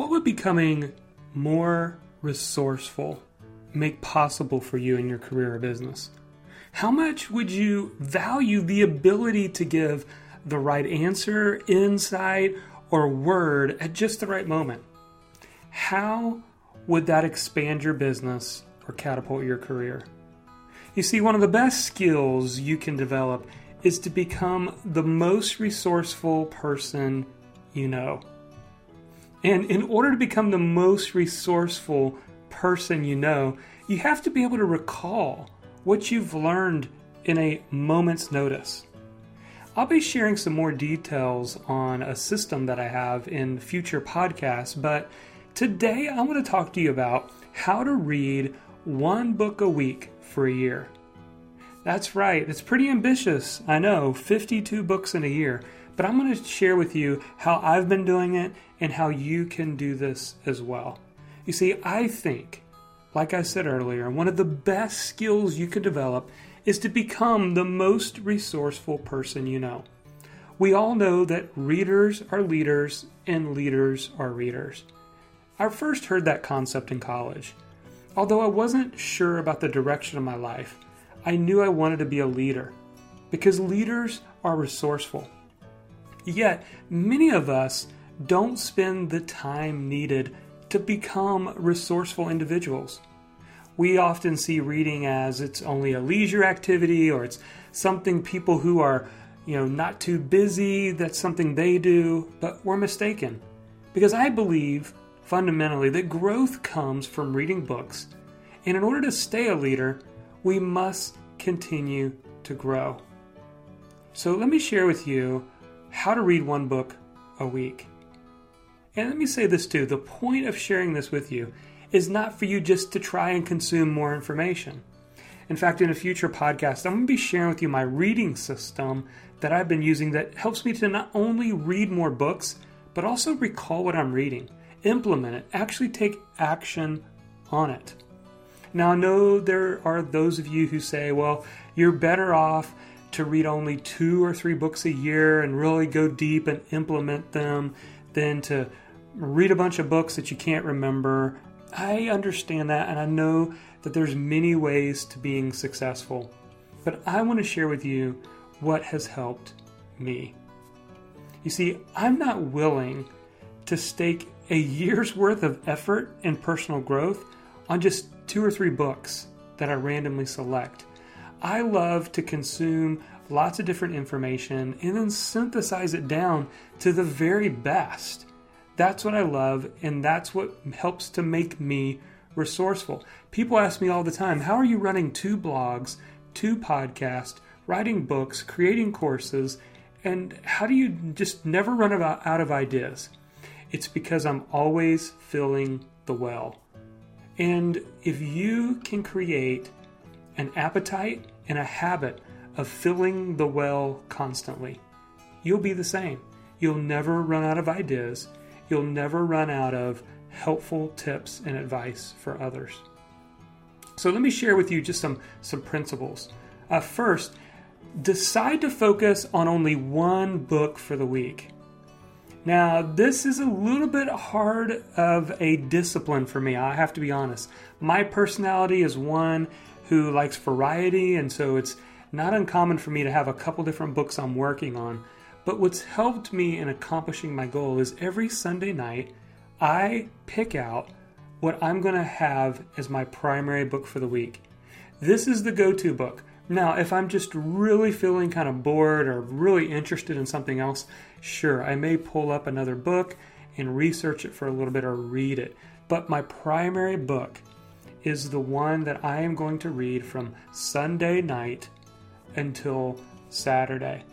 What would becoming more resourceful make possible for you in your career or business? How much would you value the ability to give the right answer, insight, or word at just the right moment? How would that expand your business or catapult your career? You see, one of the best skills you can develop is to become the most resourceful person you know. And in order to become the most resourceful person you know, you have to be able to recall what you've learned in a moment's notice. I'll be sharing some more details on a system that I have in future podcasts, but today I want to talk to you about how to read one book a week for a year. That's right, it's pretty ambitious, I know, 52 books in a year, but I'm going to share with you how I've been doing it and how you can do this as well. You see, I think, like I said earlier, one of the best skills you can develop is to become the most resourceful person you know. We all know that readers are leaders and leaders are readers. I first heard that concept in college. Although I wasn't sure about the direction of my life, I knew I wanted to be a leader because leaders are resourceful. Yet, many of us don't spend the time needed to become resourceful individuals. We often see reading as it's only a leisure activity or it's something people who are, you know, not too busy, that's something they do, but we're mistaken. Because I believe fundamentally that growth comes from reading books, and in order to stay a leader, we must continue to grow. So let me share with you how to read one book a week. And let me say this too the point of sharing this with you is not for you just to try and consume more information. In fact, in a future podcast, I'm going to be sharing with you my reading system that I've been using that helps me to not only read more books, but also recall what I'm reading, implement it, actually take action on it. Now, I know there are those of you who say, well, you're better off to read only two or three books a year and really go deep and implement them than to read a bunch of books that you can't remember. I understand that and I know that there's many ways to being successful. But I want to share with you what has helped me. You see, I'm not willing to stake a year's worth of effort and personal growth on just two or three books that I randomly select. I love to consume lots of different information and then synthesize it down to the very best. That's what I love, and that's what helps to make me resourceful. People ask me all the time, How are you running two blogs, two podcasts, writing books, creating courses, and how do you just never run out of ideas? It's because I'm always filling the well. And if you can create an appetite and a habit of filling the well constantly, you'll be the same. You'll never run out of ideas. You'll never run out of helpful tips and advice for others. So let me share with you just some, some principles. Uh, first, decide to focus on only one book for the week. Now, this is a little bit hard of a discipline for me, I have to be honest. My personality is one who likes variety, and so it's not uncommon for me to have a couple different books I'm working on. But what's helped me in accomplishing my goal is every Sunday night, I pick out what I'm going to have as my primary book for the week. This is the go to book. Now, if I'm just really feeling kind of bored or really interested in something else, sure, I may pull up another book and research it for a little bit or read it. But my primary book is the one that I am going to read from Sunday night until Saturday.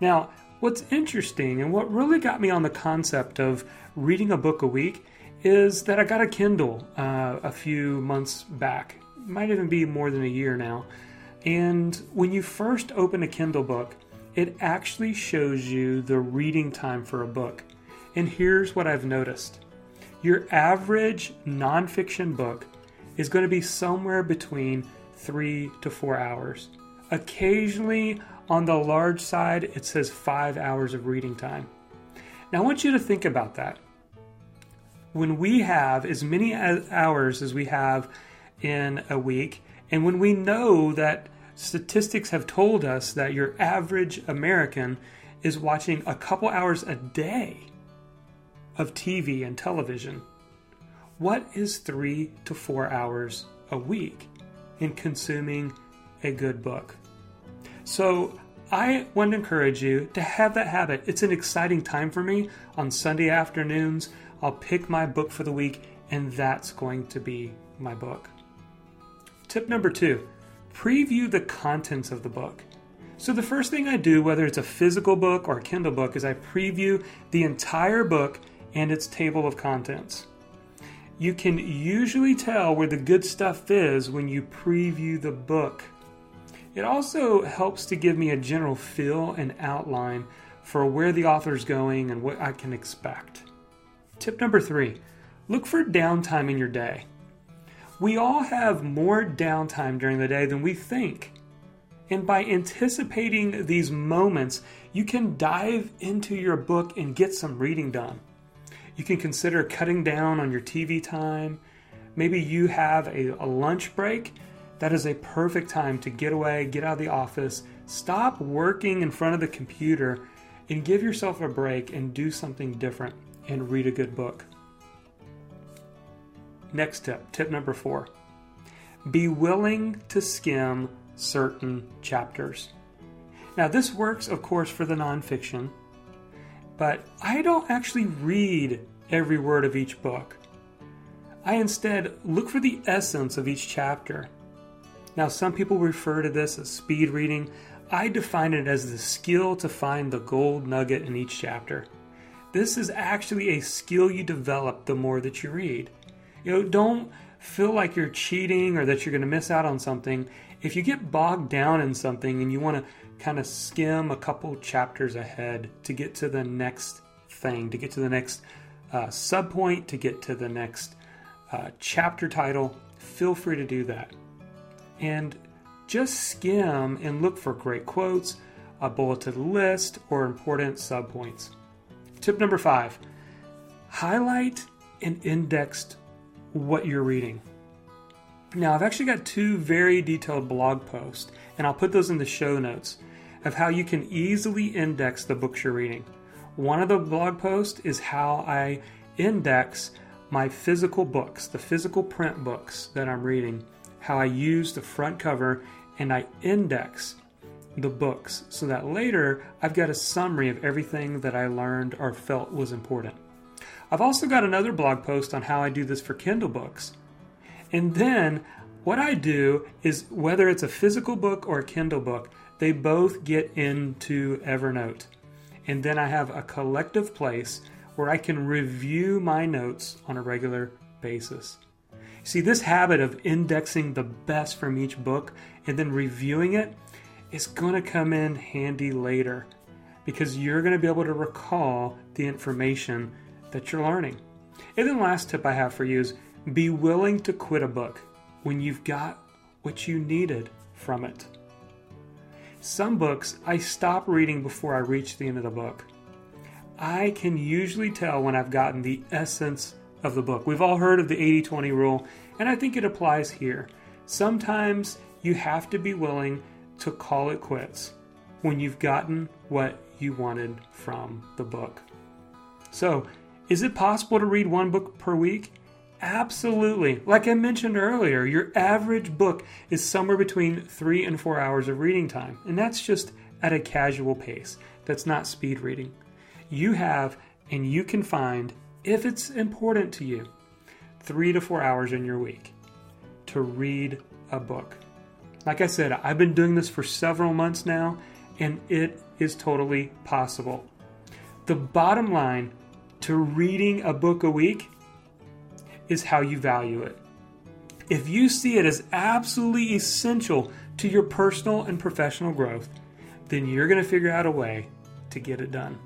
Now, what's interesting and what really got me on the concept of reading a book a week is that I got a Kindle uh, a few months back. Might even be more than a year now. And when you first open a Kindle book, it actually shows you the reading time for a book. And here's what I've noticed your average nonfiction book is going to be somewhere between three to four hours. Occasionally, on the large side, it says five hours of reading time. Now, I want you to think about that. when we have as many hours as we have in a week, and when we know that statistics have told us that your average American is watching a couple hours a day of TV and television, what is three to four hours a week in consuming a good book? So, I want to encourage you to have that habit. It's an exciting time for me. On Sunday afternoons, I'll pick my book for the week, and that's going to be my book. Tip number two preview the contents of the book. So, the first thing I do, whether it's a physical book or a Kindle book, is I preview the entire book and its table of contents. You can usually tell where the good stuff is when you preview the book. It also helps to give me a general feel and outline for where the author is going and what I can expect. Tip number three look for downtime in your day. We all have more downtime during the day than we think. And by anticipating these moments, you can dive into your book and get some reading done. You can consider cutting down on your TV time. Maybe you have a, a lunch break. That is a perfect time to get away, get out of the office, stop working in front of the computer, and give yourself a break and do something different and read a good book. Next tip, tip number four be willing to skim certain chapters. Now, this works, of course, for the nonfiction, but I don't actually read every word of each book. I instead look for the essence of each chapter. Now, some people refer to this as speed reading. I define it as the skill to find the gold nugget in each chapter. This is actually a skill you develop the more that you read. You know, don't feel like you're cheating or that you're going to miss out on something. If you get bogged down in something and you want to kind of skim a couple chapters ahead to get to the next thing, to get to the next uh, subpoint, to get to the next uh, chapter title, feel free to do that. And just skim and look for great quotes, a bulleted list, or important subpoints. Tip number five highlight and index what you're reading. Now, I've actually got two very detailed blog posts, and I'll put those in the show notes of how you can easily index the books you're reading. One of the blog posts is how I index my physical books, the physical print books that I'm reading, how I use the front cover and I index the books so that later I've got a summary of everything that I learned or felt was important. I've also got another blog post on how I do this for Kindle books. And then what I do is whether it's a physical book or a Kindle book, they both get into Evernote. And then I have a collective place where I can review my notes on a regular basis. See, this habit of indexing the best from each book and then reviewing it is going to come in handy later because you're going to be able to recall the information that you're learning. And then, last tip I have for you is be willing to quit a book when you've got what you needed from it. Some books I stop reading before I reach the end of the book. I can usually tell when I've gotten the essence of the book. We've all heard of the 80 20 rule, and I think it applies here. Sometimes you have to be willing to call it quits when you've gotten what you wanted from the book. So, is it possible to read one book per week? Absolutely. Like I mentioned earlier, your average book is somewhere between three and four hours of reading time, and that's just at a casual pace. That's not speed reading. You have, and you can find, if it's important to you, three to four hours in your week to read a book. Like I said, I've been doing this for several months now, and it is totally possible. The bottom line to reading a book a week is how you value it. If you see it as absolutely essential to your personal and professional growth, then you're going to figure out a way to get it done.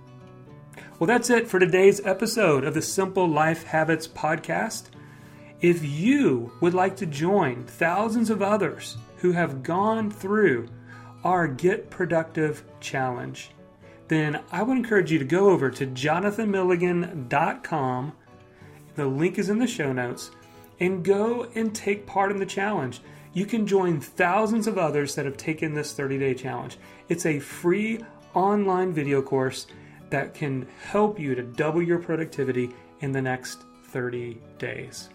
Well, that's it for today's episode of the Simple Life Habits Podcast. If you would like to join thousands of others who have gone through our Get Productive Challenge, then I would encourage you to go over to jonathanmilligan.com The link is in the show notes. And go and take part in the challenge. You can join thousands of others that have taken this 30 day challenge. It's a free online video course that can help you to double your productivity in the next 30 days.